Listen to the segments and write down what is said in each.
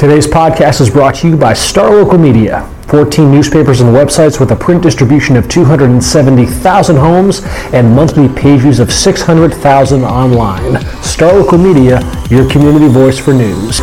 Today's podcast is brought to you by Star Local Media, 14 newspapers and websites with a print distribution of 270,000 homes and monthly page views of 600,000 online. Star Local Media, your community voice for news.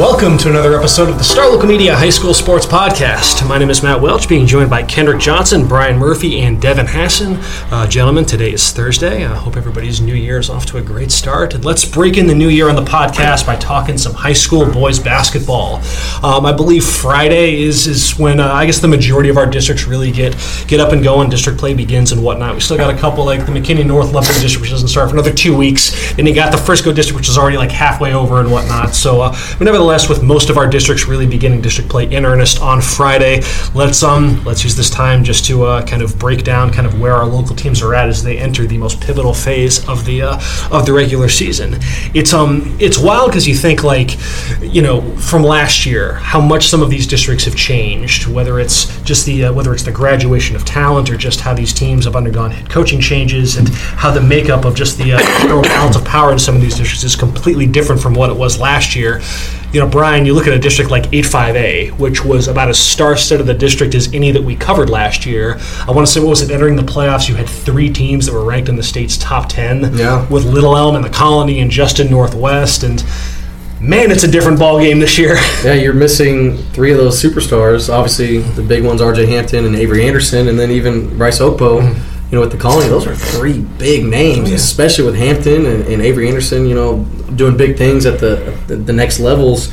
Welcome to another episode of the Star Local Media High School Sports Podcast. My name is Matt Welch, being joined by Kendrick Johnson, Brian Murphy, and Devin Hassan. Uh, gentlemen, today is Thursday. I hope everybody's new year is off to a great start. And let's break in the new year on the podcast by talking some high school boys basketball. Um, I believe Friday is is when uh, I guess the majority of our districts really get get up and going. District play begins and whatnot. We still got a couple like the McKinney North Lebanon district, which doesn't start for another two weeks, and you got the Frisco district, which is already like halfway over and whatnot. So, uh, nevertheless with most of our districts really beginning district play in earnest on Friday. Let's um let's use this time just to uh, kind of break down kind of where our local teams are at as they enter the most pivotal phase of the uh, of the regular season. It's um it's wild because you think like you know from last year how much some of these districts have changed. Whether it's just the uh, whether it's the graduation of talent or just how these teams have undergone head coaching changes and how the makeup of just the uh, balance of power in some of these districts is completely different from what it was last year you know, Brian, you look at a district like 85A, which was about as star-studded a district as any that we covered last year. I want to say, what was it? Entering the playoffs, you had three teams that were ranked in the state's top 10. Yeah. With Little Elm and the Colony and Justin Northwest, and man, it's a different ball game this year. Yeah, you're missing three of those superstars. Obviously, the big ones: R.J. Hampton and Avery Anderson, and then even Bryce Okpo. Mm-hmm you know, with the Colony, those are three big names, yeah. especially with Hampton and, and, Avery Anderson, you know, doing big things at the the, the next levels.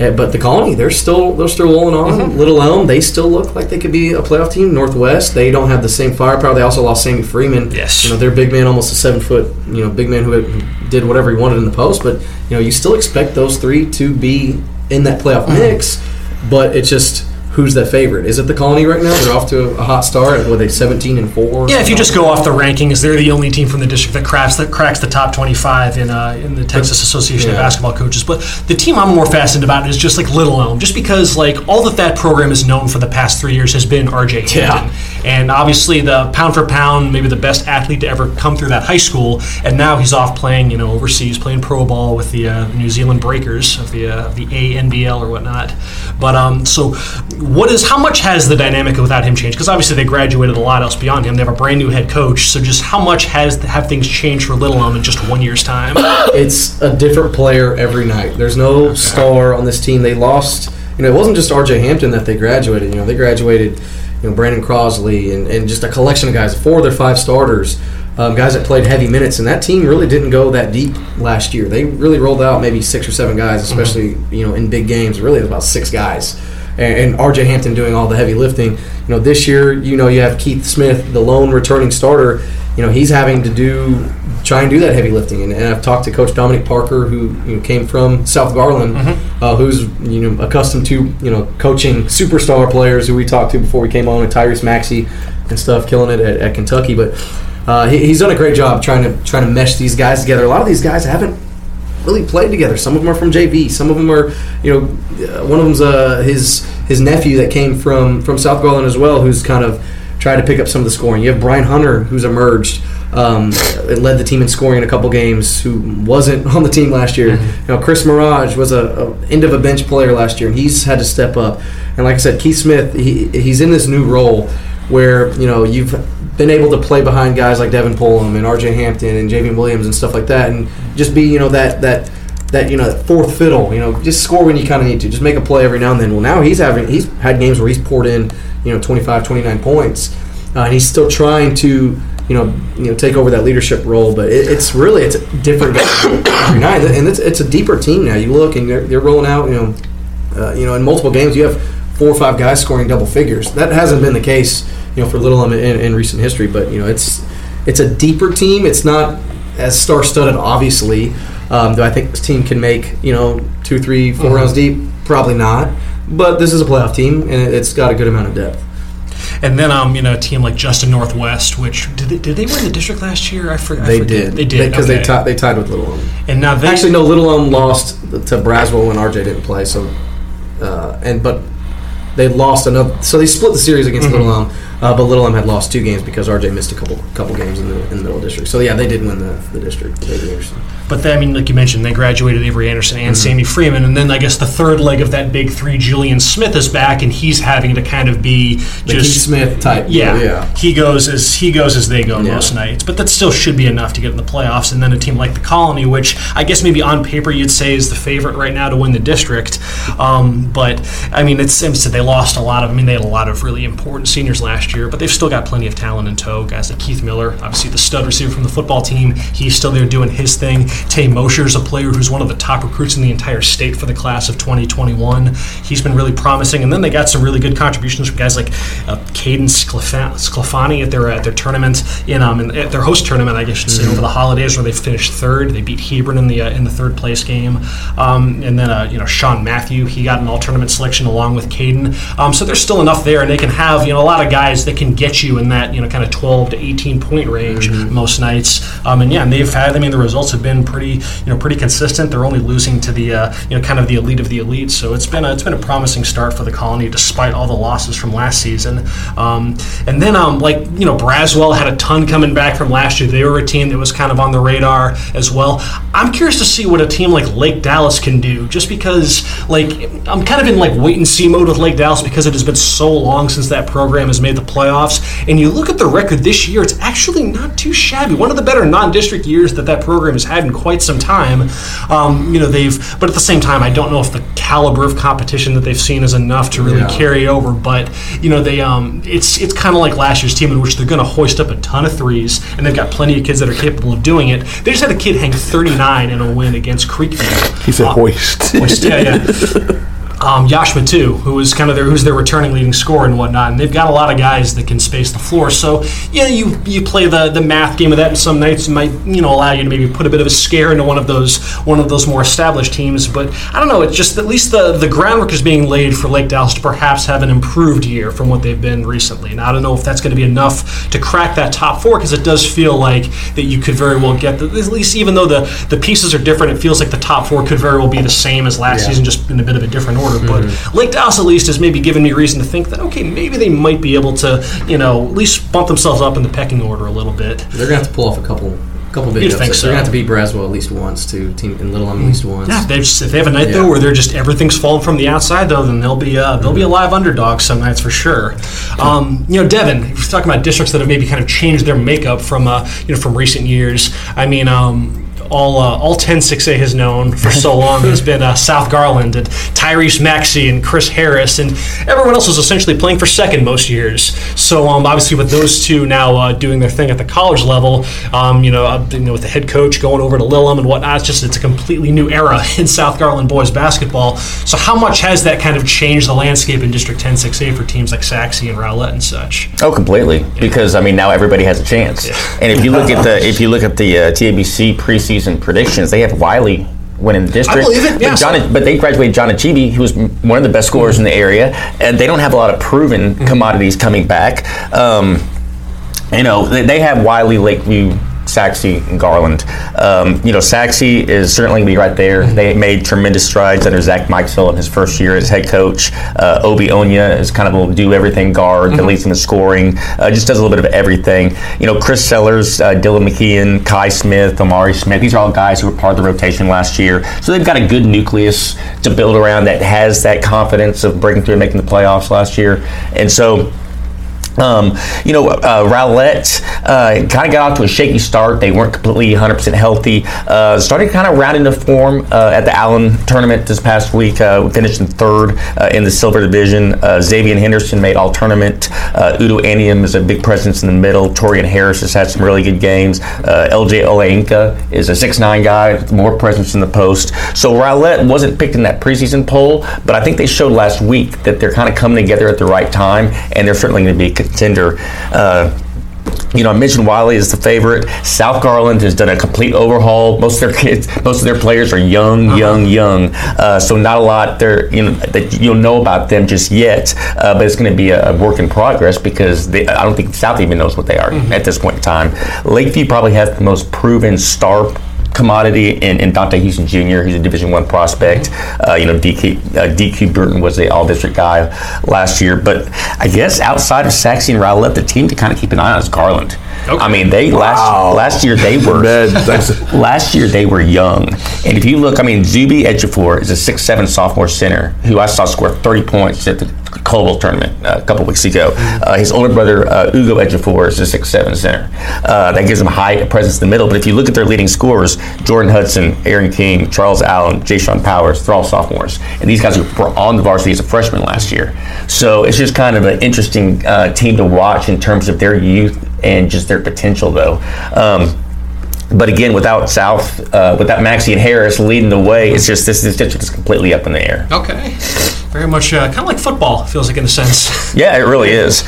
Yeah, but the Colony, they're still they're still rolling on. Mm-hmm. Little Elm, they still look like they could be a playoff team. Northwest, they don't have the same firepower. They also lost Sammy Freeman. Yes, you know, their big man, almost a seven foot, you know, big man who, had, did whatever he wanted in the post. But you know, you still expect those three to be in that playoff mm-hmm. mix. But it's just who's the favorite? Is it the Colony right now? They're off to a hot start. Were they 17 and four? Yeah, if you just go off the rankings, they're the only team from the district that cracks that cracks the top 25 in uh, in the Texas Association yeah. of Basketball Coaches. But the team I'm more fascinated about is just like Little Elm, just because like all that that program is known for the past three years has been R.J. Hampton, yeah. And obviously the pound for pound, maybe the best athlete to ever come through that high school, and now he's off playing, you know, overseas, playing pro ball with the uh, New Zealand Breakers of the uh, of the ANBL or whatnot. But um, so what is how much has the dynamic without him changed? Because obviously they graduated a lot else beyond him. They have a brand new head coach. So just how much has have things changed for Little Elm in just one year's time? It's a different player every night. There's no okay. star on this team. They lost. You know, it wasn't just R.J. Hampton that they graduated. You know, they graduated. You know, Brandon Crosley and, and just a collection of guys. Four of their five starters. Um, guys that played heavy minutes, and that team really didn't go that deep last year. They really rolled out maybe six or seven guys, especially mm-hmm. you know in big games. Really, about six guys and, and RJ Hampton doing all the heavy lifting. You know, this year, you know, you have Keith Smith, the lone returning starter. You know, he's having to do try and do that heavy lifting. And, and I've talked to Coach Dominic Parker, who you know, came from South Garland, mm-hmm. uh, who's you know accustomed to you know coaching superstar players who we talked to before we came on, with Tyrese Maxey and stuff, killing it at, at Kentucky. But uh, he, he's done a great job trying to trying to mesh these guys together. A lot of these guys haven't really played together. Some of them are from JV. Some of them are, you know, uh, one of them's uh, his his nephew that came from from South Garland as well, who's kind of tried to pick up some of the scoring. You have Brian Hunter, who's emerged, um, led the team in scoring in a couple games, who wasn't on the team last year. Mm-hmm. You know, Chris Mirage was a, a, end of a bench player last year, and he's had to step up. And like I said, Keith Smith, he, he's in this new role where you know you've been able to play behind guys like Devin Pullum and R.J. Hampton and Javian Williams and stuff like that, and just be you know that that that you know that fourth fiddle. You know, just score when you kind of need to. Just make a play every now and then. Well, now he's having he's had games where he's poured in you know 25, 29 points, uh, and he's still trying to you know you know take over that leadership role. But it, it's really it's a different every night, and it's it's a deeper team now. You look and they're, they're rolling out. You know, uh, you know in multiple games you have four or five guys scoring double figures. That hasn't been the case you know for Little in, in recent history. But you know it's it's a deeper team. It's not as star-studded, obviously. Um, do I think this team can make you know two, three, four rounds deep? Probably not. But this is a playoff team, and it's got a good amount of depth. And then, um, you know, a team like Justin Northwest, which did they, did they win the district last year? I, for, I They forget. did. They did because okay. they tied. They tied with Little Elm. And now they Actually, no. Little Elm lost to Braswell when RJ didn't play. So, uh, and but they lost another. So they split the series against Mm-hmm. Little Elm. Uh, but Little Elm had lost two games because RJ missed a couple couple games in the in the middle district. So yeah, they did win the, the district. But then, I mean, like you mentioned, they graduated Avery Anderson and Mm-hmm. Sammy Freeman, and then I guess the third leg of that big three, Julian Smith is back, and he's having to kind of be The Keith just Smith type. yeah, yeah. He goes as he goes as they go Yeah. most nights, but that still should be enough to get in the playoffs. And then a team like the Colony, which I guess maybe on paper you'd say is the favorite right now to win the district, um, but I mean, it's it's- they lost a lot of. I mean, they had a lot of really important seniors last year, but they've still got plenty of talent in tow. Guys like Keith Miller, obviously the stud receiver from the football team, he's still there doing his thing. Tay Mosher's a player who's one of the top recruits in the entire state for the class of 2021. He's been really promising, and then they got some really good contributions from guys like uh, Caden Sclafa- Sclafani at their at their tournament in um in, at their host tournament, I guess I should say, over the holidays where they finished third. They beat Hebron in the uh, in the third place game, um, and then uh, you know Sean Matthew, he got an all tournament selection along with Caden. Um, so there's still enough there, and they can have you know a lot of guys that can get you in that you know kind of 12 to 18 point range most nights. Um, and yeah, and they've had. I mean, the results have been pretty you know pretty consistent. They're only losing to the uh, you know kind of the elite of the elite. So it's been a, it's been a promising start for the Colony despite all the losses from last season. Um, and then um, like you know Braswell had a ton coming back from last year. They were a team that was kind of on the radar as well. I'm curious to see what a team like Lake Dallas can do, just because like I'm kind of in like wait and see mode with Lake Dallas because it has been so long since that program has made the playoffs. And you look at the record this year, it's actually not too shabby. One of the better non-district years that that program has had in quite some time. Um, you know they've, but at the same time, I don't know if the caliber of competition that they've seen is enough to really Yeah. carry over. But you know they, um, it's it's kind of like last year's team in which they're going to hoist up a ton of threes, and they've got plenty of kids that are capable of doing it. They just had a kid hang 39 in a win against Creekview. He said Uh, hoist. Hoist, yeah, yeah. Um, Yashma too, who is kind of their who's their returning leading scorer and whatnot, and they've got a lot of guys that can space the floor. So yeah, you you play the the math game of that, and some nights it might you know allow you to maybe put a bit of a scare into one of those one of those more established teams. But I don't know, it's just at least the the groundwork is being laid for Lake Dallas to perhaps have an improved year from what they've been recently. and I don't know if that's going to be enough to crack that top four because it does feel like that you could very well get the, at least even though the the pieces are different, it feels like the top four could very well be the same as last Yeah. season, just in a bit of a different order. But Lake Dallas at least has maybe given me reason to think that okay, maybe they might be able to you know at least bump themselves up in the pecking order a little bit. They're gonna have to pull off a couple couple big You'd think so. They're gonna have to beat Braswell at least once to team and Little Elm at least once. Yeah, they've just, if they have a night though where they're just everything's falling from the outside though, then they'll be uh, they'll be a live underdog some nights for sure. Um, you know, Devin, if you're talking about districts that have maybe kind of changed their makeup from uh, you know from recent years. I mean. Um, all, uh, all 10 6A has known for so long has been uh, South Garland and Tyrese Maxey and Chris Harris, and everyone else was essentially playing for second most years. So um, obviously, with those two now uh, doing their thing at the college level, um, you know, uh, you know, with the head coach going over to Little Elm and whatnot, it's just it's a completely new era in South Garland boys basketball. So how much has that kind of changed the landscape in District 10 6A for teams like Sachse and Rowlett and such? Oh, completely. Because I mean, now everybody has a chance. And if you look at the if you look at the uh, TABC preseason predictions, they have Wylie winning the district. believe it, yeah. But, John, but they graduated John Achibi, who was one of the best scorers in the area, and they don't have a lot of proven Mm-hmm. commodities coming back. Um, you know, they, they have Wylie, Lakeview, Sachse, and Garland. Um, you know, Sachse is certainly going to be right there. They made tremendous strides under Zach Mikesville in his first year as head coach. Uh, Obi Onya is kind of a do everything guard that leads in the scoring, uh, just does a little bit of everything. You know, Chris Sellers, uh, Dylan McKeon, Kai Smith, Amari Smith, these are all guys who were part of the rotation last year. So they've got a good nucleus to build around that has that confidence of breaking through and making the playoffs last year. And so, um, you know, uh, Rowlett uh, kind of got off to a shaky start. They weren't completely 100% healthy. Uh, started kind of rounding the form uh, at the Allen tournament this past week. Uh, in third uh, in the silver division. Xavier Henderson made all tournament. Udo Anium is a big presence in the middle. Torian Harris has had some really good games. LJ Oleinka is a 6'9 guy with more presence in the post. So Rowlett wasn't picked in that preseason poll, but I think they showed last week that they're kind of coming together at the right time, and they're certainly going to be contender. Uh, you know, I mentioned Wylie is the favorite. South Garland has done a complete overhaul. Most of their kids, most of their players are young, Uh-huh. young, young. Uh, so not a lot there, you know, that you'll know about them just yet. Uh, but it's going to be a, work in progress because they, I don't think South even knows what they are Mm-hmm. at this point in time. Lakeview probably has the most proven star commodity in, in Dante Houston Jr. He's a Division One prospect. Uh, you know, DQ, uh, DQ Burton was the All District guy last year. But I guess outside of Saxon and Rowlett, the team to kind of keep an eye on is Garland. Okay. I mean, they last last year they were Man, last year they were young, and if you look, I mean, Zuby Edgefor is a six seven sophomore center who I saw score thirty points at the Colville tournament uh, a couple weeks ago. Uh, his older brother uh, Ugo Edgefor is a six seven center. Uh, that gives him high presence in the middle. But if you look at their leading scorers, Jordan Hudson, Aaron King, Charles Allen, Jay Sean Powers, they're all sophomores, and these guys were on the varsity as a freshman last year. So it's just kind of an interesting uh, team to watch in terms of their youth and just their potential, though. Um, but again, without South, uh, without Maxey and Harris leading the way, it's just this district is completely up in the air. Okay. Very much uh, kind of like football, feels like in a sense. Yeah, it really is.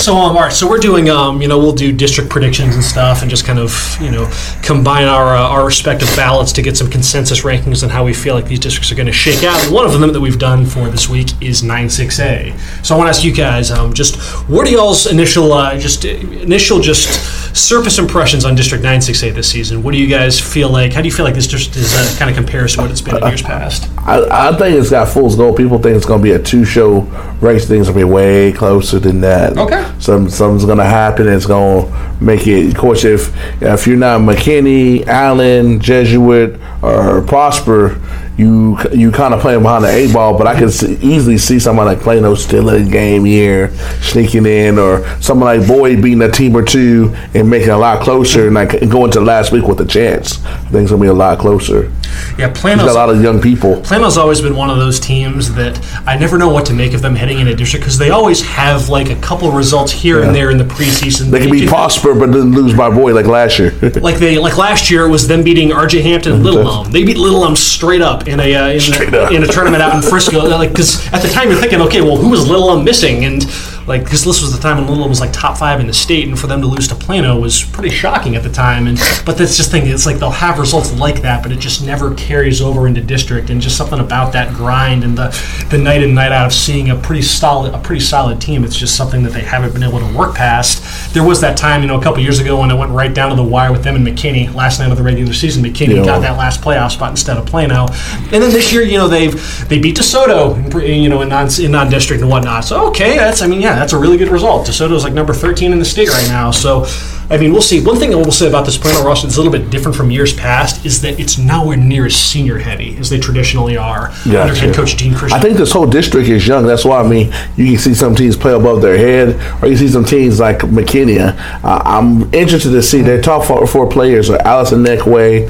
So, um, all right, so we're doing, um, you know, we'll do district predictions and stuff and just kind of, you know, combine our, uh, our respective ballots to get some consensus rankings on how we feel like these districts are going to shake out. And one of them that we've done for this week is 9-6A. So I want to ask you guys, um, just what are y'all's initial, uh, just initial, just surface impressions on District 9-6A this season? What do you guys feel like? How do you feel like this district is uh, kind of compares to what it's been in years past? I, I think it's got fool's gold. People think it's going to be a two-show race. Things will be way closer than that. Okay. Some something's going to happen. It's going to make it. Of course, if if you're not McKinney, Allen, Jesuit, or Prosper, you you kind of playing behind the eight ball. But I can see, easily see someone like Plano still in the game here, sneaking in, or someone like Boyd beating a team or two and making it a lot closer, and like going to last week with a chance. I think it's going to be a lot closer. Yeah, He's Plano's got a lot of young people. Plano's always been one of those teams that I never know what to make of them heading into district because they always have like a couple results here and there in the preseason. They can be Prosper, but then lose by Boyd like last year. like they like last year it was them beating RJ Hampton Little Elm. They beat Little Elm straight up in a uh, in, a, in a tournament out in Frisco. Like because at the time you're thinking, okay, well who was Little Elm missing? And like because this was the time when Little Elm was like top five in the state, and for them to lose to Plano was pretty shocking at the time. And but that's just thing. It's like they'll have results like that, but it just never carries over into district. And just something about that grind and the the night in night out of seeing a pretty solid a pretty solid team. It's just something that they haven't been able to work past. There was that time, you know, a couple years ago when it went right down to the wire with them and McKinney last night of the regular season. McKinney Yeah. got that last playoff spot instead of Plano, and then this year, you know, they've they beat DeSoto, you know, in non in non district and whatnot. So okay, that's I mean, yeah, that's a really good result. DeSoto's like number thirteen in the state right now. So. I mean, we'll see. One thing I will say about this Plano roster that's a little bit different from years past is that it's nowhere near as senior heavy as they traditionally are under head coach Dean Christian. I think this whole district is young. That's why I mean you can see some teams play above their head, or you see some teams like McKinney. Uh, I'm interested to see their top four, four players are Allison Neckway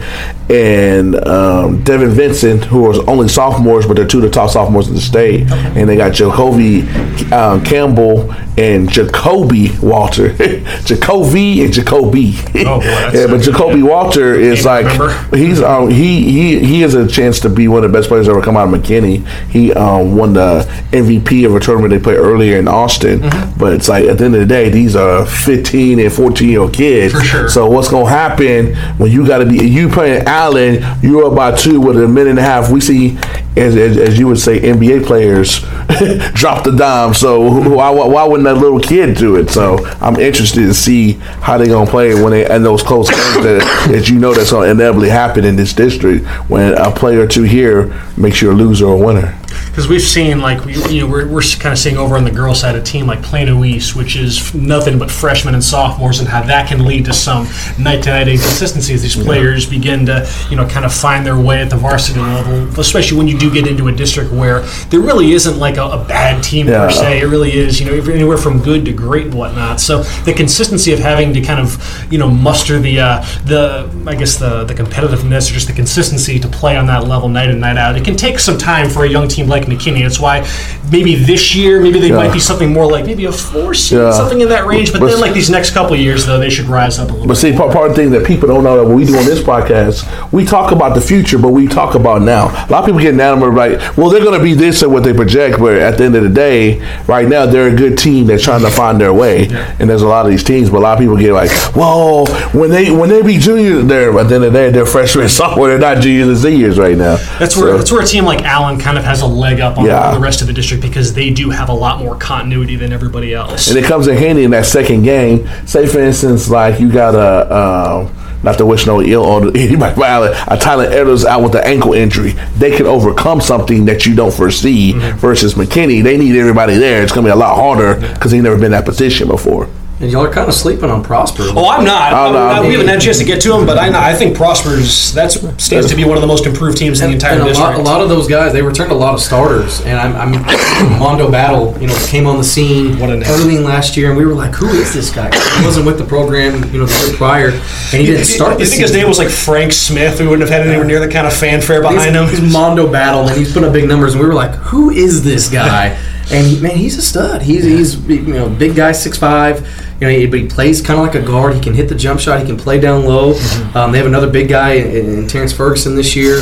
and um, Devin Vincent, who are only sophomores, but they're two of the top sophomores in the state. And they got Jacoby uh, Campbell and Jacoby Walter, Jacoby and Jacoby. Oh, boy, yeah, but Jacoby Walter is like remember. he's um, he he he has a chance to be one of the best players ever come out of McKinney. He um, won the MVP of a tournament they played earlier in Austin. Mm-hmm. But it's like at the end of the day, these are 15 and 14 year old kids. For sure. So what's gonna happen when you got to be you playing Allen? You're up by two with a minute and a half. We see, as, as, as you would say, NBA players drop the dime. So why, why wouldn't that little kid do it? So I'm interested to see how they gonna play when they and those close games that, that you know that's gonna inevitably happen in this district when a player or two here makes you a loser or a winner. Because we've seen like we, you know we're, we're kind of seeing over on the girls side a team like Plano East, which is nothing but freshmen and sophomores, and how that can lead to some night to night inconsistency as these players begin to you know kind of find their way at the varsity level, especially when you do get into a district where there really isn't like a, a bad team Yeah. per se. It really is you know anywhere from good to great and whatnot. So the consistency of having to kind of you know muster the uh, the I guess the the competitiveness or just the consistency to play on that level night in night out. It can take some time for a young team team like McKinney. That's why maybe this year, maybe they Yeah. might be something more like maybe a four seed, Yeah. something in that range. But, But- then, like these next couple years, though, they should rise up a little. But see, part, part of the thing that people don't know that when we do on this podcast, we talk about the future, but we talk about now. A lot of people get enamored, right? well, they're going to be this and what they project, but at the end of the day, right now, they're a good team that's trying to find their way. And there's a lot of these teams, but a lot of people get like, well, when they when they be juniors, they're at the end of the day, they're freshmen sophomore, they're not juniors and seniors right now. That's where So- that's where a team like Allen kind of has a leg up on Yeah. the rest of the district because they do have a lot more continuity than everybody else. And it comes in handy in that second game. Say, for instance, like you got a, um, not to wish no ill on anybody, but a Tyler Edwards out with the ankle injury. They can overcome something that you don't foresee versus McKinney. They need everybody there. It's going to be a lot harder because he's never been in that position before. And y'all are kind of sleeping on Prosper. Oh, I'm not. Oh, no, I- I we haven't had a chance to get to him, but I, I think Prosper's that stands to be one of the most improved teams in the entire and a district. lot, a lot of those guys, they returned a lot of starters. And I'm, I'm Mondo Battle, you know, came on the scene What a name. early in last year, and we were like, "Who is this guy?" He wasn't with the program, you know, the year prior, and he didn't start. You the think his season. name was like Frank Smith? We wouldn't have had anywhere near the kind of fanfare behind him. He's, he's Mondo Battle, and he's putting up big numbers, and we were like, "Who is this guy?" And man, he's a stud. He's he's you know big guy, six five. You know, he, but he plays kind of like a guard. He can hit the jump shot. He can play down low. Um, they have another big guy in, in Terrence Ferguson this year,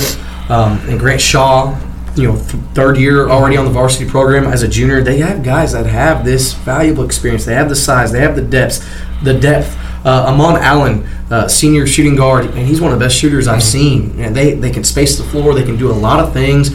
um, and Grant Shaw. You know, th- third year already on the varsity program as a junior. They have guys that have this valuable experience. They have the size. They have the depth. The depth. Uh, Amon Allen, uh, senior shooting guard, and he's one of the best shooters I've seen. And they they can space the floor. They can do a lot of things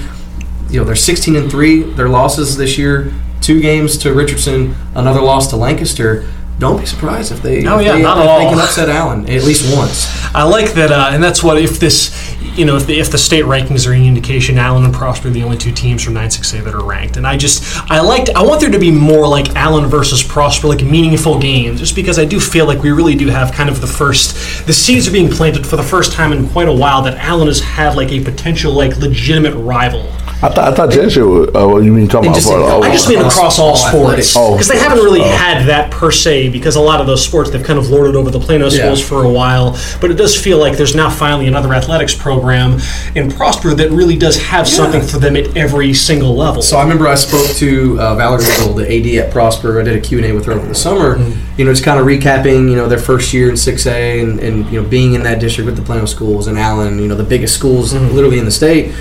you know they're 16 and three. Their losses this year: two games to Richardson, another loss to Lancaster. Don't be surprised if they, Oh, if yeah, they, not if at they all. can upset Allen at least once. I like that, uh, and that's what if this, you know, if the, if the state rankings are any indication, Allen and Prosper are the only two teams from 9-6A that are ranked. And I just, I liked, I want there to be more like Allen versus Prosper, like meaningful games, just because I do feel like we really do have kind of the first, the seeds are being planted for the first time in quite a while that Allen has had like a potential like legitimate rival. I thought I thought Jesuit. Uh, what you mean talking about? just in- oh, I just mean across all all sports athletics. Oh. because they haven't really had that per se. Because a lot of those sports they've kind of lorded over the Plano schools Yeah. for a while, but it does feel like there's now finally another athletics program in Prosper that really does have something for them at every single level. So I remember I spoke to uh, Valerie Riddle, the AD at Prosper. I did a Q&A with her over the summer, you know, just kind of recapping, you know, their first year in 6A and, and, you know, being in that district with the Plano schools and Allen, you know, the biggest schools literally in the state.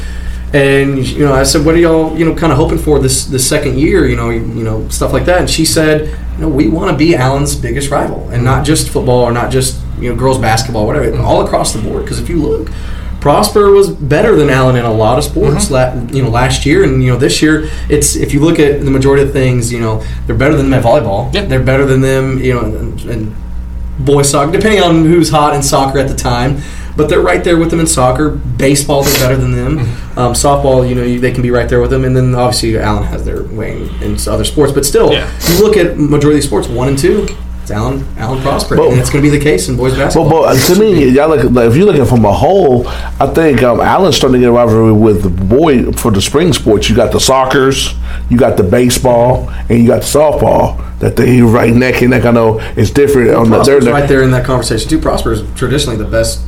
And, you know, I said, what are y'all, you know, kind of hoping for this, this second year, you know, you, you know, stuff like that. And she said, you know, we want to be Allen's biggest rival and not just football or not just, you know, girls basketball, whatever, all across the board. Because if you look, Prosper was better than Allen in a lot of sports, mm-hmm. la- you know, last year and you know this year. It's if you look at the majority of things, you know, they're better than them at volleyball. Yeah. They're better than them, you know, and, and boys soccer, depending on who's hot in soccer at the time. But they're right there with them in soccer. Baseball, they're better than them. Mm-hmm. Um, softball, you know, you, they can be right there with them. And then obviously Allen has their way in other sports. But still, Yeah. you look at majority of sports, one and two. It's Allen, Allen Prosper, But- and it's going to be the case in boys basketball. But, but to me, y'all look like if you're looking from a whole, I think um, Allen's starting to get a rivalry with the boy for the spring sports. You got the soccer's, you got the baseball, and you got the softball. That they right neck and neck. I know it's different on the. They're, Prosper's right there in that conversation too. Prosper is traditionally the best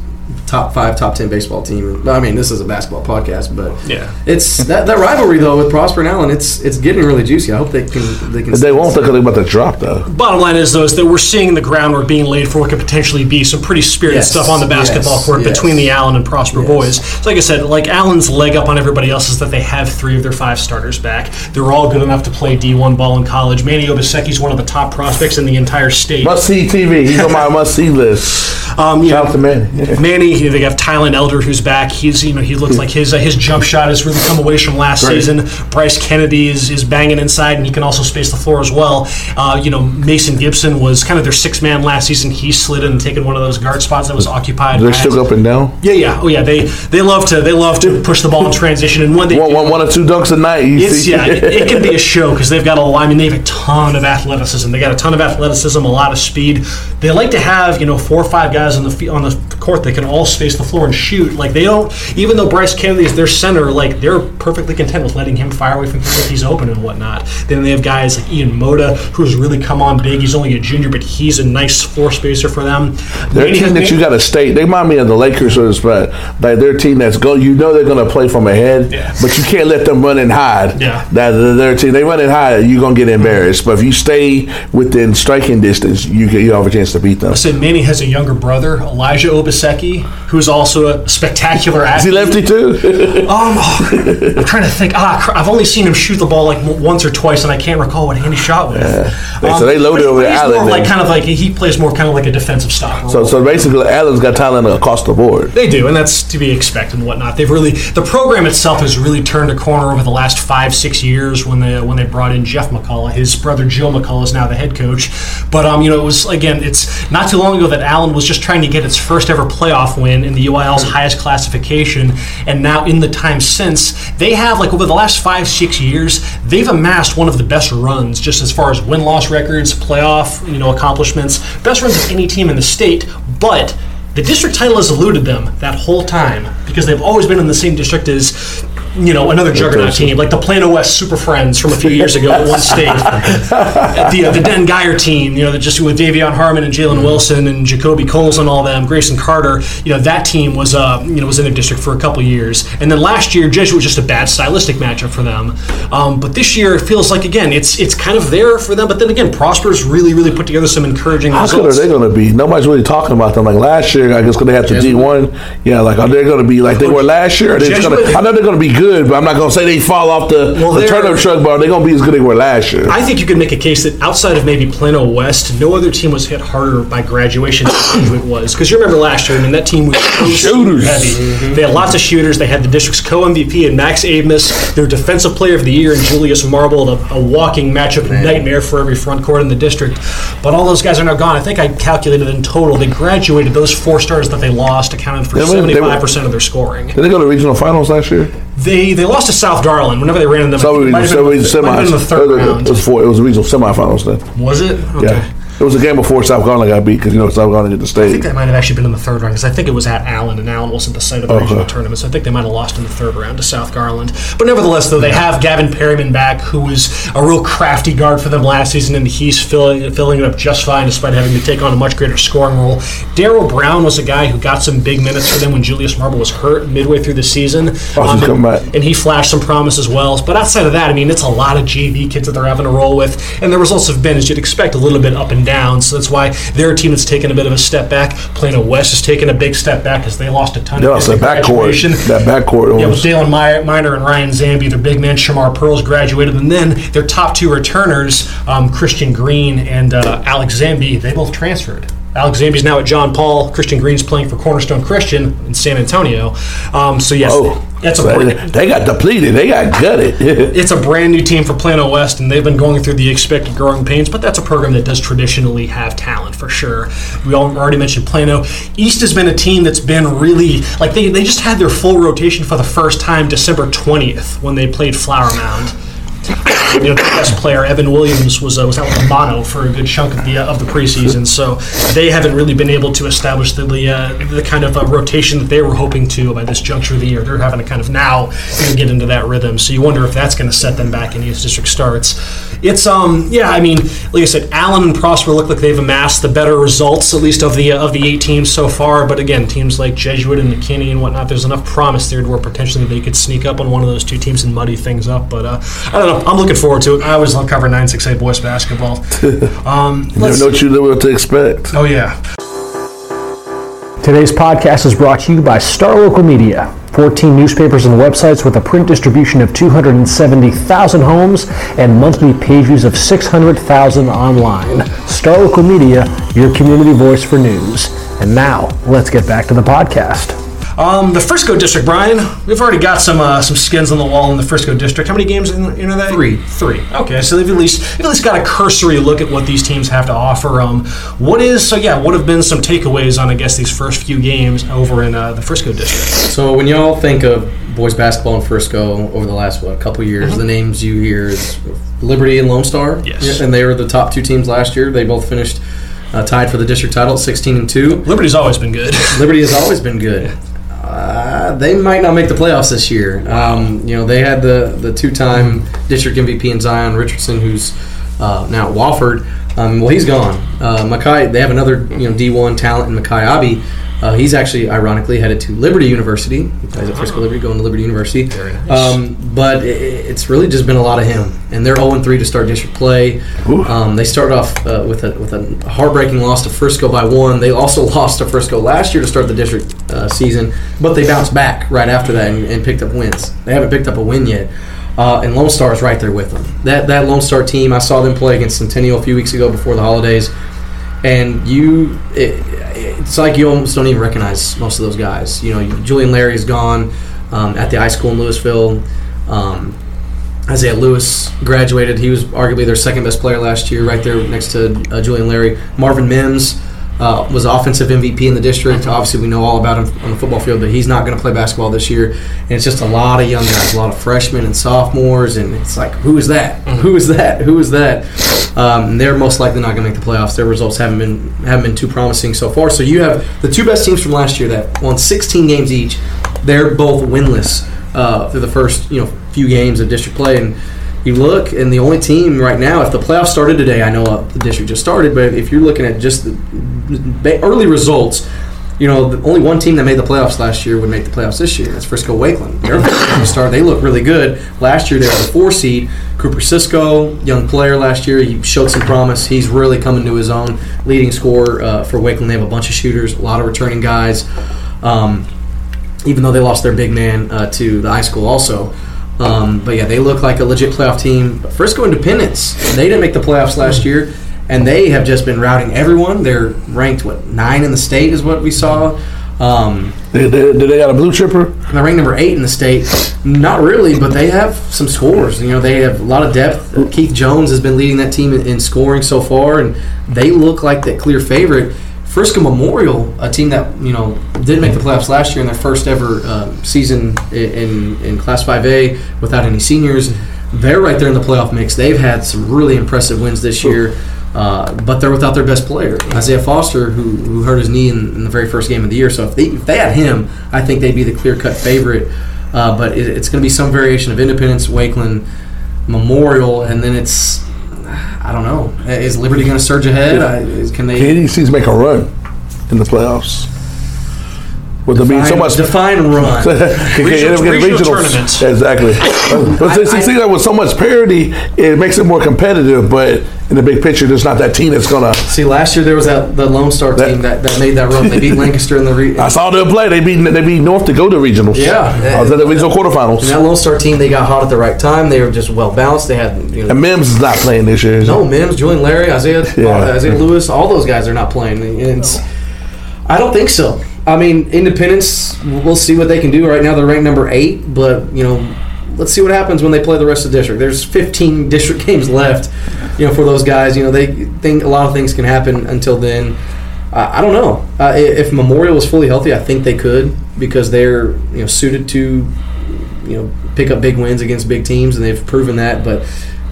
top five, top ten baseball team. I mean, this is a basketball podcast, but Yeah. it's that, that rivalry though with Prosper and Allen. It's it's getting really juicy. I hope they can they can. They won't because they're about to drop though. Bottom line is, though, is that we're seeing the groundwork being laid for what could potentially be some pretty spirited Yes, stuff on the basketball yes, court yes. between the Allen and Prosper Yes. boys. So, like I said, like Allen's leg up on everybody else is that they have three of their five starters back. They're all good enough to play D1 ball in college. Manny Obaseki's one of the top prospects in the entire state. Must see TV. He's on my must see list. Um, you Shout know, out to Manny. Manny, they have Tylen Elder who's back. He's you know he looks like his uh, his jump shot has really come away from last Great. season. Bryce Kennedy is, is banging inside and he can also space the floor as well. Uh, you know Mason Gibson was kind of their six man last season. He slid in and taken one of those guard spots that was occupied. They're still up and down. Yeah, yeah, oh yeah. They they love to they love to push the ball in transition and when they One, do, one, one or two dunks a night. You it's see. yeah, it, it can be a show because they've got a. I mean, they have a ton of athleticism. They got a ton of athleticism, a lot of speed. They like to have you know four or five guys on the on the court that can all space the floor, and shoot. Like they don't, even though Bryce Kennedy is their center, like they're perfectly content with letting him fire away from three if he's open and whatnot. Then they have guys like Ian Moda, who's really come on big. He's only a junior, but he's a nice floor spacer for them. They're Manny team that you got to stay. They remind me of the Lakers, but like they're a team that's go. You know they're going to play from ahead, Yeah. but you can't let them run and hide. Yeah. that they're a team. They run and hide, you're going to get embarrassed. But if you stay within striking distance, you get you have a chance to beat them. I said Manny has a younger brother, Elijah Obaseki, who's also a spectacular athlete. Is he lefty too? Um, I'm trying to think. Ah, I've only seen him shoot the ball like once or twice, and I can't recall what hand he shot with. Um, So they loaded over he's Allen More like then. kind of like he plays more kind of like a defensive style. so so basically, Allen's got talent across the board. They do, and that's to be expected and whatnot. They've really the program itself has really turned a corner over the last five six years when they when they brought in Jeff McCullough. His brother Joe McCullough is now the head coach. But um, you know, it was again, it's not too long ago that Allen was just trying to get its first ever playoff win in the UIL's highest classification, and now in the time since they have like over the last five six years they've amassed one of the best runs just as far as win loss records, playoff you know accomplishments, best runs of any team in the state, but. The district title has eluded them that whole time because they've always been in the same district as, you know, another juggernaut team, like the Plano West Super Friends from a few years ago at one state. the, uh, the Den Guyer team, you know, that just with Davion Harmon and Jalen Wilson and Jacoby Coles and all them, Grayson Carter, you know, that team was, uh, you know, was in their district for a couple years. And then last year, Jesuit was just a bad stylistic matchup for them. Um, but this year, it feels like, again, it's it's kind of there for them. But then again, Prosper's really, really put together some encouraging How good are they going to be? Nobody's really talking about them. Like last year, I guess because they had the D one. Yeah, like are they going to be like they were last year? Are they just gonna, I know they're going to be good, but I'm not going to say they fall off the, Well, the they're- turnover truck. But they're going to be as good as they were last year? I think you could make a case that outside of maybe Plano West, no other team was hit harder by graduation than Jesuit was. Because you remember last year, I mean, that team was so Shooters. heavy. They had lots of shooters. They had the district's co MVP and Max Avis, their defensive player of the year, and Julius Marble, a, a walking matchup nightmare for every front court in the district. But all those guys are now gone. I think I calculated in total, they graduated those four stars that they lost, accounted for They were- they were- 75% of their scoring. Did they go to regional finals last year? They they lost to South Garland whenever they ran into them. So I think we it might have been we the- might have been the third It round. was four. It was a regional semifinals then. Was it? Okay. Yeah, it was a game before South Garland got beat because you know South Garland get the state. I think that might have actually been in the third round because I think it was at Allen, and Allen wasn't the site of the Okay. regional tournament. So I think they might have lost in the third round to South Garland. But nevertheless, though, they have Gavin Perryman back, who was a real crafty guard for them last season, and he's filling filling it up just fine despite having to take on a much greater scoring role. Daryl Brown was a guy who got some big minutes for them when Julius Marble was hurt midway through the season. Um, Oh, he's and, and he flashed some promise as well. But outside of that, I mean, it's a lot of JV kids that they're having to roll with, and the results have been, as you'd expect, a little bit up and down. So that's why they're a team that's taken a bit of a step back. Plano West has taken a big step back because they lost a ton They of that backcourt. That backcourt Yeah, with was. Dalen Miner and Ryan Zambi, their big man Shamar Pearls graduated, and then their top two returners, um, Christian Green and uh, Alex Zambi, they both transferred. Alex Zambi's now at John Paul. Christian Green's playing for Cornerstone Christian in San Antonio. Um, so yes, Oh, that's a so brand- they, they got depleted. They got gutted. it's a brand new team for Plano West, and they've been going through the expected growing pains. But that's a program that does traditionally have talent for sure. We all already mentioned Plano. East has been a team that's been really like they, they just had their full rotation for the first time December twentieth when they played Flower Mound. You know, the best player Evan Williams was uh, was out with the mono for a good chunk of the uh, of the preseason, so they haven't really been able to establish the the, uh, the kind of uh, rotation that they were hoping to by this juncture of the year. They're having to kind of now get into that rhythm. So you wonder if that's going to set them back in youth district starts. It's um yeah, I mean, like I said, Allen and Prosper look like they've amassed the better results at least of the uh, of the eight teams so far. But again, teams like Jesuit and McKinney and whatnot, there's enough promise there to where potentially they could sneak up on one of those two teams and muddy things up. But uh, I don't know. I'm looking forward to it. I always love covering 968 boys basketball. Um, Never let's- know what you know what to expect. oh yeah. Today's podcast is brought to you by Star Local Media. 14 newspapers and websites with a print distribution of 270,000 homes and monthly page views of 600,000 online. Star Local Media, your community voice for news. And now, let's get back to the podcast. Um, the Frisco district, Brian. We've already got some uh, some skins on the wall in the Frisco district. How many games in, in are they? Three. Three. Okay, so they've at least they've at least got a cursory look at what these teams have to offer. Um, what is so? Yeah, what have been some takeaways on I guess these first few games over in uh, the Frisco district? So when y'all think of boys basketball in Frisco over the last what couple years, the names you hear is Liberty and Lone Star. Yes. and they were the top two teams last year. They both finished uh, tied for the district title at 16 and two. Liberty's always been good. Liberty has always been good. Uh, they might not make the playoffs this year. Um, you know, they had the, the two time district MVP in Zion Richardson, who's uh, now at Wofford. Um, well, he's gone. Uh, Makai, they have another you know D1 talent in Makai Abi. Uh, he's actually, ironically, headed to Liberty University. He plays at Frisco Liberty, going to Liberty University. Very nice. Um, but it, it's really just been a lot of him, and they're 0 3 to start district play. Um, they started off uh, with a with a heartbreaking loss to Frisco by one. They also lost to Frisco last year to start the district uh, season, but they bounced back right after that and, and picked up wins. They haven't picked up a win yet. Uh, and Lone Star is right there with them. That that Lone Star team, I saw them play against Centennial a few weeks ago before the holidays, and you, it, it's like you almost don't even recognize most of those guys. You know, Julian Larry is gone um, at the high school in Louisville. Um, Isaiah Lewis graduated. He was arguably their second best player last year, right there next to uh, Julian Larry. Marvin Mims uh, was offensive MVP in the district. Obviously, we know all about him on the football field, but he's not going to play basketball this year. And it's just a lot of young guys, a lot of freshmen and sophomores, and it's like, who is that? Who is that? Who is that? Um, they're most likely not going to make the playoffs. Their results haven't been haven't been too promising so far. So you have the two best teams from last year that won 16 games each. They're both winless uh, through the first you know few games of district play, and you look, and the only team right now, if the playoffs started today, I know uh, the district just started, but if you're looking at just the early results, you know, the only one team that made the playoffs last year would make the playoffs this year. That's Frisco Wakeland. They're start. They look really good. Last year they were the four seed. Cooper Cisco, young player last year, he showed some promise. He's really coming to his own. Leading scorer uh, for Wakeland. They have a bunch of shooters, a lot of returning guys. Um, even though they lost their big man uh, to the high school also. Um, but yeah, they look like a legit playoff team. But Frisco Independence, they didn't make the playoffs last year, and they have just been routing everyone. They're ranked what nine in the state is what we saw. Um, They, they, do they got a blue chipper? they're ranked number eight in the state. Not really, but they have some scores. You know, they have a lot of depth. Keith Jones has been leading that team in, in scoring so far, and they look like that clear favorite. Frisco Memorial, a team that you know didn't make the playoffs last year in their first ever um, season i- in in Class 5A without any seniors, they're right there in the playoff mix. They've had some really impressive wins this year. Uh, but they're without their best player, Isaiah Foster, who, who hurt his knee in, in the very first game of the year. So if they, if they had him, I think they'd be the clear cut favorite. Uh, but it, it's going to be some variation of Independence, Wakeland, Memorial, and then it's I don't know. Is Liberty going to surge ahead? I, uh, is- can they KDC's make a run in the playoffs. With there being so much define run? Regional- Regional- tournaments. Exactly. But see, I- see that with so much parity, it makes it more competitive. But in the big picture, there's not that team that's gonna. See, last year there was that the Lone Star That- team that, that made that run. They beat Lancaster in the re- I saw them play. They beat they beat North to go to regionals. Yeah. I was at the regional quarterfinals. And that Lone Star team, they got hot at the right time. They were just well balanced. They had you know, And Mims is not playing this year. no Mims, Julian Larry, Isaiah, Yeah. uh, Isaiah Lewis, all those guys are not playing. And it's, I don't think so. I mean, Independence, we'll see what they can do. Right now, they're ranked number eight, but you know, let's see what happens when they play the rest of the district. There's 15 district games left, you know, for those guys. You know, they think a lot of things can happen until then. I I don't know. Uh, if Memorial was fully healthy, I think they could because they're you know suited to you know pick up big wins against big teams, and they've proven that. But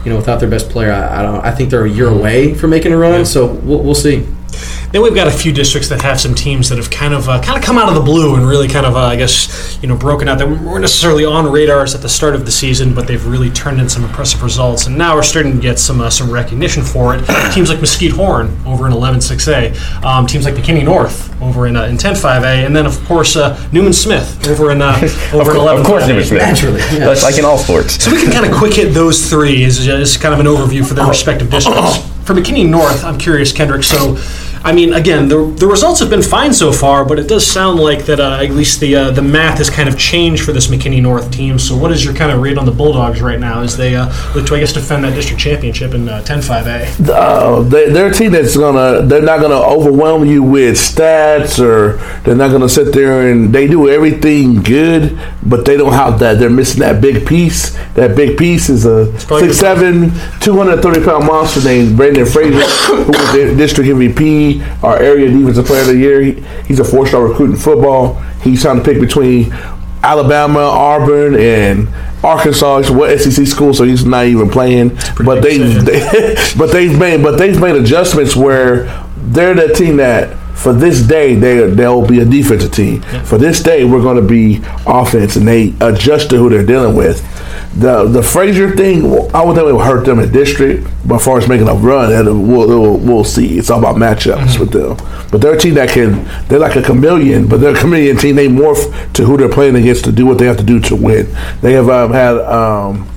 you know, without their best player, I, I don't. I think they're a year away from making a run. So we'll, we'll see. Then we've got a few districts that have some teams that have kind of uh, kind of come out of the blue and really kind of uh, I guess you know broken out that weren't necessarily on radars at the start of the season, but they've really turned in some impressive results, and now we're starting to get some uh, some recognition for it. teams like Mesquite Horn over in 11-6A, um, teams like McKinney North over in uh, in 10-5A, and then of course uh, Newman Smith over in uh, over in 11 Of course, Newman Smith. Naturally, yeah. That's like in all sports. So we can kind of quick hit those three as, as kind of an overview for their respective districts. For McKinney North, I'm curious, Kendrick. So, I mean, again, the, the results have been fine so far, but it does sound like that uh, at least the uh, the math has kind of changed for this McKinney North team. So, what is your kind of read on the Bulldogs right now as they uh, look to, I guess, defend that district championship in uh, 10-5A? uh, they, they're a team that's gonna they're not gonna overwhelm you with stats or they're not gonna sit there and they do everything good but they don't have that they're missing that big piece that big piece is a six seven 230 pound monster named Brandon Frazier who was district MVP our area defensive player of the year he, he's a four star recruit in football he's trying to pick between Alabama, Auburn, and Arkansas. It's what SEC school, so he's not even playing. But they, they, but they've made, but they've made adjustments where they're the team that for this day they they'll be a defensive team. For this day we're going to be offense, and they adjust to who they're dealing with. The the Frazier thing, I would think it would hurt them in district, but as far as making a run, and we'll, we'll, we'll see. It's all about matchups with them. But they're a team that can. They're like a chameleon, but they're a chameleon team. They morph to who they're playing against to do what they have to do to win. They have um, had. Um,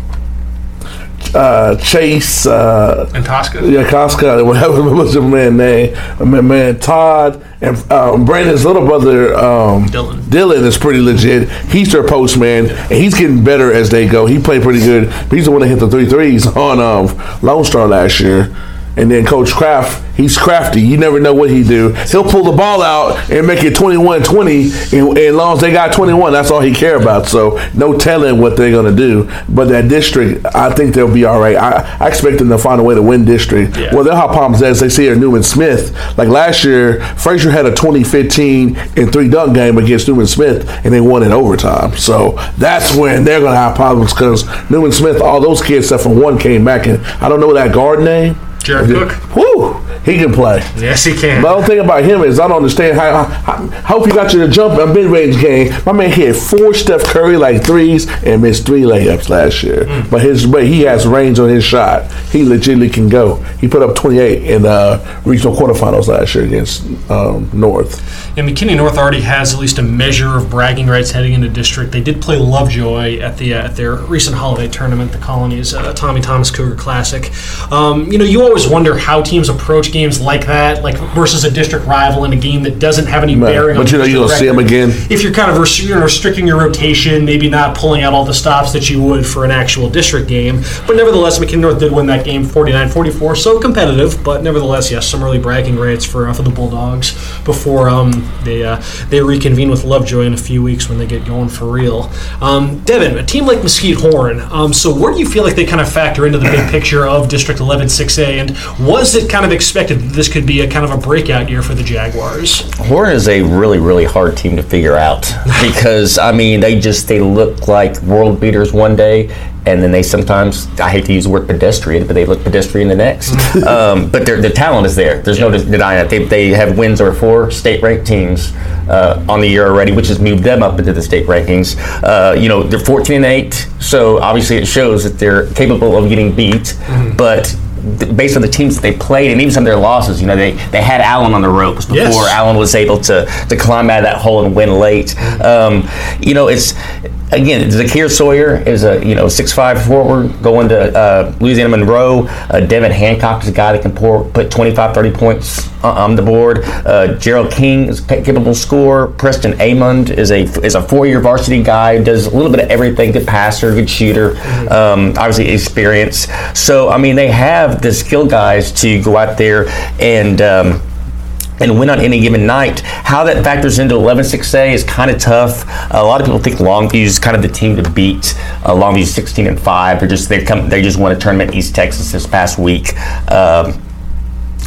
uh, Chase, uh, And Tosca? yeah, Casca, whatever was the man name, my man Todd, and um, Brandon's little brother um, Dylan. Dylan is pretty legit. He's their postman, and he's getting better as they go. He played pretty good. He's the one that hit the three threes on um, Lone Star last year. And then Coach Kraft, he's crafty. You never know what he do. He'll pull the ball out and make it 21-20, and, and as long as they got 21, that's all he care about. So no telling what they're going to do. But that district, I think they'll be all right. I, I expect them to find a way to win district. Yeah. Well, they'll have problems as they see at Newman Smith. Like last year, Frazier had a 2015 and three dunk game against Newman Smith, and they won in overtime. So that's when they're going to have problems because Newman Smith, all those kids except for one came back, and I don't know that guard name. Jared Cook? Whoo, he can play. Yes, he can. But the only thing about him is I don't understand how. how I hope you got you to jump a mid range game. My man hit four Steph Curry like threes and missed three layups last year. Mm. But his but he has range on his shot. He legitimately can go. He put up 28 in the regional quarterfinals last year against um, North. And McKinney North already has at least a measure of bragging rights heading into district. They did play Lovejoy at the uh, at their recent holiday tournament, the Colonies uh, Tommy Thomas Cougar Classic. Um, you know, you always wonder how teams approach games like that, like versus a district rival in a game that doesn't have any Right. bearing. But you know you're gonna see 'em record. again. If you're kind of res- you know, restricting your rotation, maybe not pulling out all the stops that you would for an actual district game. But nevertheless, McKinney North did win that game 49-44, so competitive. But nevertheless, yes, some early bragging rights for uh, for the Bulldogs before um, they uh, they reconvene with Lovejoy in a few weeks when they get going for real. Um, Devin, a team like Mesquite Horn. Um, so where do you feel like they kind of factor into the big picture of District 11 6A? And was it kind of expected that this could be a kind of a breakout year for the Jaguars? Horn is a really, really hard team to figure out because I mean they just they look like world beaters one day, and then they sometimes I hate to use the word pedestrian, but they look pedestrian the next. um, but their the talent is there. There's no denying it. They, they have wins over four state ranked teams uh, on the year already, which has moved them up into the state rankings. Uh, you know they're 14 and eight, so obviously it shows that they're capable of getting beat, but. Th- Based on the teams that they played and even some of their losses, you know, they, they had Allen on the ropes before Yes. Allen was able to, to climb out of that hole and win late. Um, you know, it's again Zakir Sawyer is a you know six five forward going to uh, Louisiana Monroe. Uh, Devin Hancock is a guy that can pour, put 25, 30 points on- the board. Uh, Gerald King is a capable scorer. Preston Amond is a is a four year varsity guy. Does a little bit of everything. Good passer, good shooter. Um, obviously experience. So I mean they have the skill guys to go out there and. Um, and win on any given night. How that factors into 11-6A is kind of tough. A lot of people think Longview is kind of the team to beat. Uh, Longview's 16 and five. They're just they come they just won a tournament in East Texas this past week. Um,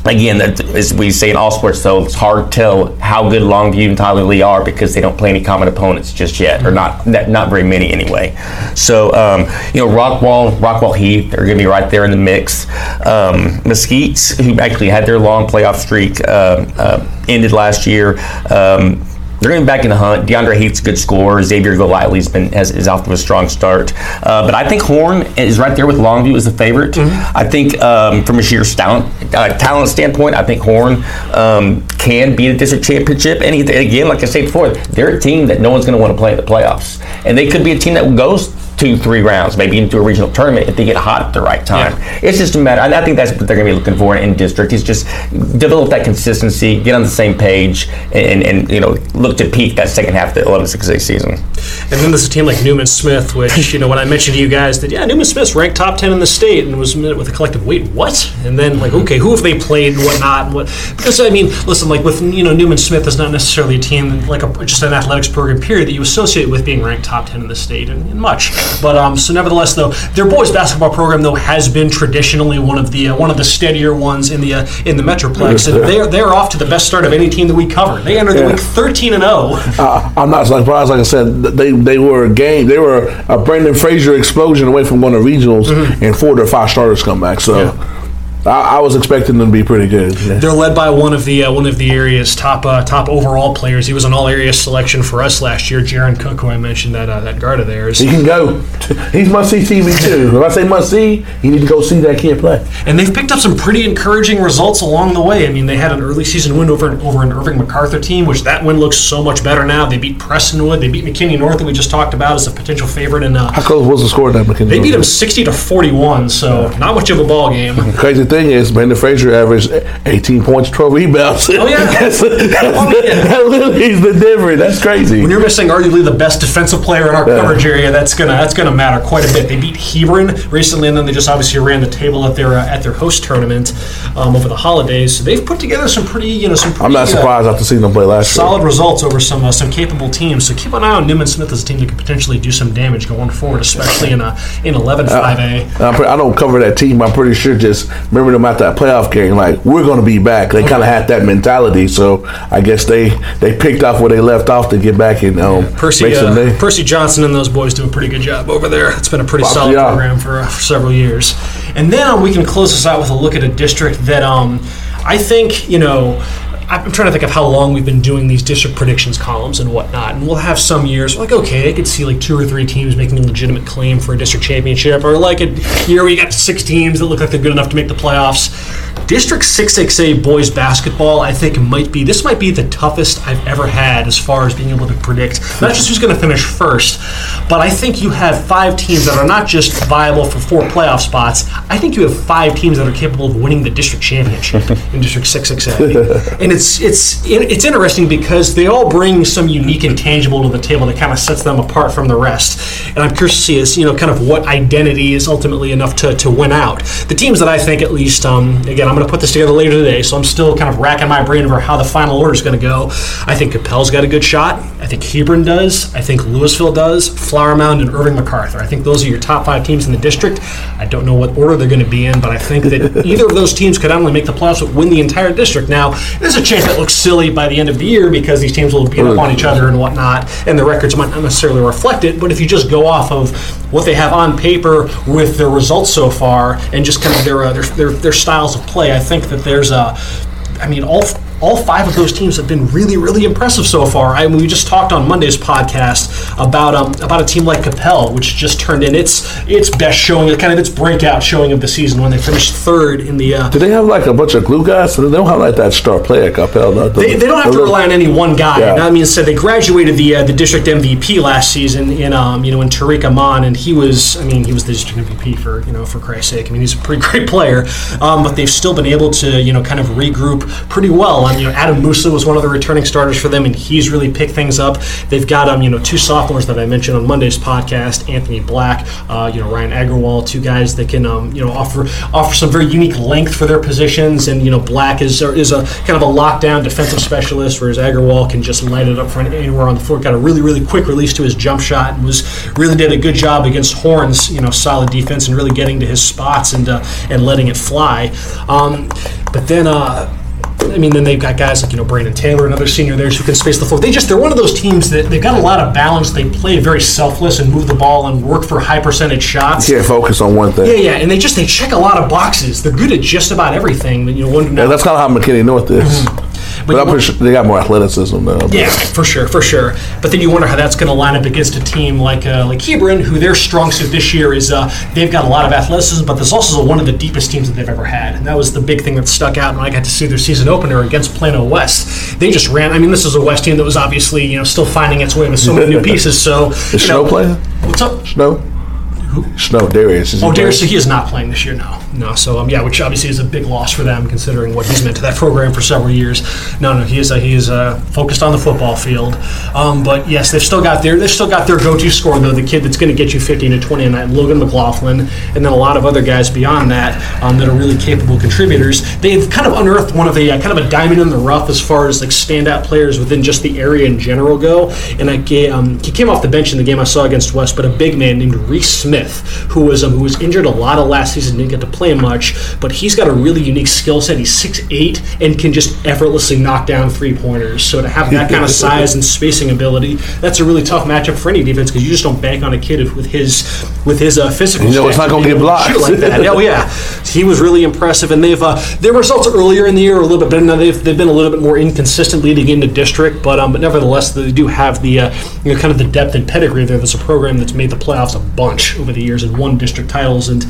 Again, as we say in all sports, so it's hard to tell how good Longview and Tyler Lee are because they don't play any common opponents just yet, or not not, very many anyway. So, um, you know, Rockwall, Rockwall Heath are going to be right there in the mix. Um, Mesquite, who actually had their long playoff streak, uh, uh, ended last year. Um, they're going back in the hunt. DeAndre Heath's a good scorer. Xavier Golightly's been has, is off to a strong start. Uh, but I think Horn is right there with Longview as the favorite. I think um, from a sheer talent uh, talent standpoint, I think Horn um, can be the district championship. And he, again, like I said before, they're a team that no one's going to want to play in the playoffs, and they could be a team that goes two, three rounds, maybe into a regional tournament if they get hot at the right time. It's just a matter. I I think that's what they're going to be looking for in district. Is just develop that consistency, get on the same page, and, and you know look to peak that second half of the 11-6A season. And then there's a team like Newman Smith, which, you know, when I mentioned to you guys that, yeah, Newman Smith's ranked top 10 in the state and was met with a collective, wait, what? And then, like, mm-hmm. okay, who have they played and whatnot? And what? Because, I mean, listen, like, with, you know, Newman Smith is not necessarily a team, like, a, just an athletics program, period, that you associate with being ranked top 10 in the state and, and much. But, um, so nevertheless, though, their boys basketball program, though, has been traditionally one of the, uh, one of the steadier ones in the, uh, in the Metroplex. And they're, they're off to the best start of any team that we cover. They entered the week 13 and 0. Uh, I'm not surprised. Like I said, they they were a game. They were a Brandon Frazier explosion away from going to regionals, and four of their five starters come back. So I, I was expecting them to be pretty good. Yeah. They're led by one of the uh, one of the area's top uh, top overall players. He was an all area selection for us last year. Jaron Cook, who I mentioned that uh, that guard of theirs. He can go. He's must see TV too. If I say must see, you need to go see that kid play. And they've picked up some pretty encouraging results along the way. I mean, they had an early season win over over an Irving MacArthur team, which that win looks so much better now. They beat Prestonwood. They beat McKinney North, that we just talked about as a potential favorite. And uh, How close was the score that McKinney? they beat them sixty to forty one. So not much of a ball game. Crazy thing is, Brandon Frazier averaged 18 points, 12 rebounds. Oh, yeah. that's, that's, Oh, yeah. that literally is the difference. That's crazy. When you're missing arguably the best defensive player in our coverage area, that's gonna that's gonna matter quite a bit. They beat Hebron recently, and then they just obviously ran the table at their uh, at their host tournament um, over the holidays. So they've put together some pretty you know some. Pretty, I'm not uh, surprised after seeing them play last solid results over some uh, some capable teams. So keep an eye on Newman Smith as a team that could potentially do some damage going forward, especially in a in 11 5A. year. I'm pre- I don't cover that team. I'm pretty sure just remember them at that playoff game. Like we're going to be back. They kind of had that mentality. So I guess they they picked off where they left off to get back and um, Percy uh. Percy Johnson and those boys do a pretty good job over there. It's been a pretty solid y'all. program for, uh, for several years. And then um, we can close this out with a look at a district that um, I think you know. I'm trying to think of how long we've been doing these district predictions columns and whatnot. And we'll have some years like, okay, I could see like two or three teams making a legitimate claim for a district championship, or like a year you got six teams that look like they're good enough to make the playoffs. District 6XA boys basketball, I think, might be this might be the toughest I've ever had as far as being able to predict not just who's going to finish first, but I think you have five teams that are not just viable for four playoff spots. I think you have five teams that are capable of winning the district championship in District 6XA, and it's it's it's interesting because they all bring some unique intangible to the table that kind of sets them apart from the rest. And I'm curious to see is you know kind of what identity is ultimately enough to, to win out. The teams that I think at least um, again I'm going to put this together later today, so I'm still kind of racking my brain over how the final order is going to go. I think Coppell's got a good shot. I think Hebron does. I think Lewisville does. Flower Mound and Irving MacArthur. I think those are your top five teams in the district. I don't know what order they're going to be in, but I think that either of those teams could not only make the playoffs but win the entire district. Now, there's a chance that looks silly by the end of the year because these teams will beat up on each other and whatnot, and the records might not necessarily reflect it. But if you just go off of what they have on paper with their results so far and just kind of their uh, their, their their styles of play, I think that there's a I mean, all all five of those teams have been really, really impressive so far. I mean, we just talked on Monday's podcast about um, about a team like Coppell, which just turned in its its best showing, kind of its breakout showing of the season when they finished third in the. Uh, Do they have like a bunch of glue guys? They don't have like that star player, Coppell. no? they, they don't have to rely on any one guy. Yeah. I mean, said they graduated the uh, the district MVP last season in um, you know in Tariq Aman, and he was I mean he was the district MVP for you know for Christ's sake. I mean he's a pretty great player, um, but they've still been able to you know kind of regroup pretty well. You know Adam Musa was one of the returning starters for them, and he's really picked things up. They've got um you know two sophomores that I mentioned on Monday's podcast, Anthony Black, uh, you know Ryan Agarwal, two guys that can um you know offer offer some very unique length for their positions, and you know Black is is a kind of a lockdown defensive specialist, whereas Agarwal can just light it up front anywhere on the floor. Got a really really quick release to his jump shot, and was really did a good job against Horns. You know solid defense and really getting to his spots and uh, and letting it fly. Um, but then. Uh, I mean, then they've got guys like you know Brandon Taylor, another senior there, who can space the floor. They just they're one of those teams that they've got a lot of balance. They play very selfless and move the ball and work for high percentage shots. Can't focus on one thing. Yeah, yeah, and they just they check a lot of boxes. They're good at just about everything. But you know, one, Yeah, that's kind of how McKinney North is. Mm-hmm. But, you I'm pretty sure they got more athleticism now. but- Yeah, for sure, for sure. But then you wonder how that's going to line up against a team like uh, like Hebron, who their strong suit this year is uh, they've got a lot of athleticism, but this also is one of the deepest teams that they've ever had, and that was the big thing that stuck out when I got to see their season opener against Plano West. They just ran. I mean, this is a West team that was obviously you know still finding its way with so many new pieces. So Is Snow know, playing? What's up? Snow? Snow, Darius. Is Oh? Darius, he is not playing this year. No, no. So um, yeah, which obviously is a big loss for them, considering what he's meant to that program for several years. No, no, he is uh, he is uh, focused on the football field. Um, but yes, they've still got their they've still got their go-to scorer though, the kid that's going to get you 15 to 20 a night, Logan McLaughlin, and then a lot of other guys beyond that um, that are really capable contributors. They've kind of unearthed one of the uh, kind of a diamond in the rough as far as like standout players within just the area in general go. And I um, he came off the bench in the game I saw against West, but a big man named Reese Smith, who was um, who was injured a lot of last season, didn't get to play much, but he's got a really unique skill set. He's 6'8 and can just effortlessly knock down three pointers. So to have that kind of size and spacing ability, that's a really tough matchup for any defense because you just don't bank on a kid with his with his uh, physical. You know it's not gonna be get blocked. like that. Oh yeah. he was really impressive, and they've uh, their results earlier in the year are a little bit better. Now they've, they've been a little bit more inconsistent leading into district, but um, but nevertheless they do have the uh, you know kind of the depth and pedigree there. There's a program that's made the playoffs a bunch over the years and won district titles, and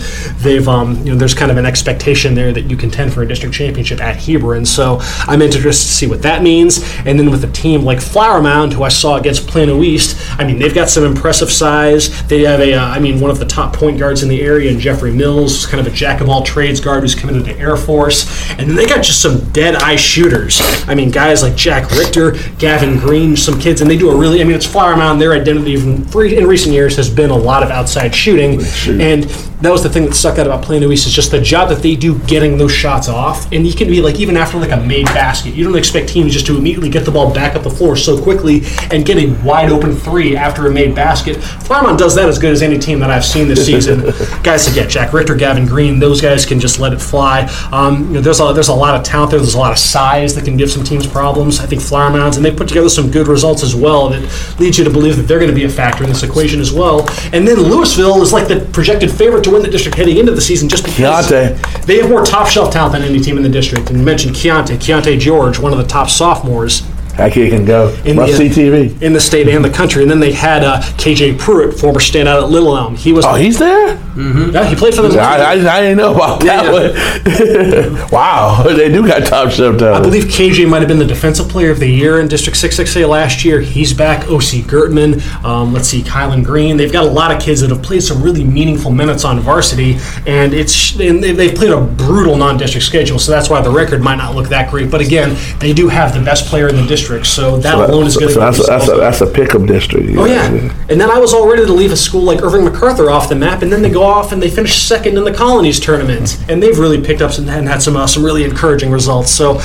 they've um, you know there's kind of an expectation there that you contend for a district championship at Hebron. So I'm interested to see what that means. And then with a team like Flower Mound, who I saw against Plano East, I mean they've got some impressive size. They have a uh, I mean one of the top point guards in the area, and Jeffrey Mills, kind of a jack of all trades guard who's committed to the Air Force, and then they got just some dead eye shooters. I mean guys like Jack Richter, Gavin Green, some kids, and they do a really I mean it's Flower Mound. Their identity in recent years has been a lot of outside shooting, and that was the thing that stuck out about Plano East is just the job that they do getting those shots off. And you can be like even after like a made basket, you don't expect teams just to immediately get the ball back up the floor so quickly and get a wide open three after a made basket. Flower does that as good as any team that I've seen this season. guys yeah, Jack Richter, Gavin Green, those guys can just let it fly. Um, you know, there's a there's a lot of talent there. There's a lot of size that can give some teams problems. I think Flower Mounds and they put together some good results as well that leads you to believe that they're going to be a factor in this equation as well. And then Lewisville is like the projected favorite to win the district heading into the season just because Keyonte. they have more top shelf talent than any team in the district. And you mentioned Keyonte, Keyonte George, one of the top sophomores That kid can go. in Must see the, TV. in the state and the country. And then they had uh, KJ Pruitt, former standout at Little Elm. He was Oh, he's there? yeah, he played for them. I, I, I didn't know about that one. wow, they do got top shelf I believe KJ might have been the defensive player of the year in District 6XA last year. He's back. OC Gertman. Um, let's see, Kylan Green. They've got a lot of kids that have played some really meaningful minutes on varsity, and it's and they've played a brutal non-district schedule, so that's why the record might not look that great. But again, they do have the best player in the district, so that alone is So- going to so that's, a, that's, a, that's a pick-up district. Oh yeah, and then I was all ready to leave a school like Irving MacArthur off the map, and then they go off and they finish second in the Colonies tournament, and they've really picked up some, and had some uh, some really encouraging results. So.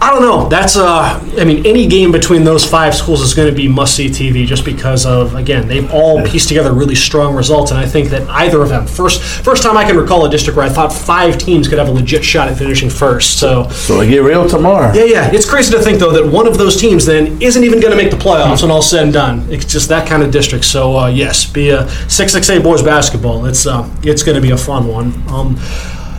I don't know. That's uh, I mean, any game between those five schools is going to be must-see TV, just because of again they've all pieced together really strong results, and I think that either of them first first time I can recall a district where I thought five teams could have a legit shot at finishing first. So So get real tomorrow. yeah, yeah. It's crazy to think though that one of those teams then isn't even going to make the playoffs when all said and done. It's just that kind of district. So uh, yes, be a six six eight boys basketball. It's uh, it's going to be a fun one. Um,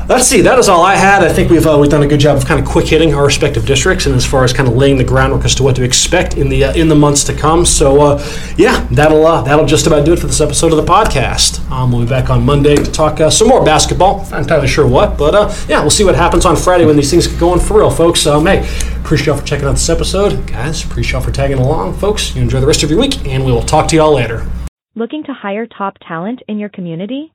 Let's see. That is all I had. I think we've uh, we've done a good job of kind of quick hitting our respective districts, and as far as kind of laying the groundwork as to what to expect in the uh, in the months to come. So, uh, yeah, that'll uh, that'll just about do it for this episode of the podcast. Um, we'll be back on Monday to talk uh, some more basketball. Not entirely sure what, but uh, yeah, we'll see what happens on Friday when these things get going for real, folks. Um, hey, appreciate y'all for checking out this episode, guys. Appreciate y'all for tagging along, folks. You enjoy the rest of your week, and we will talk to y'all later. Looking to hire top talent in your community?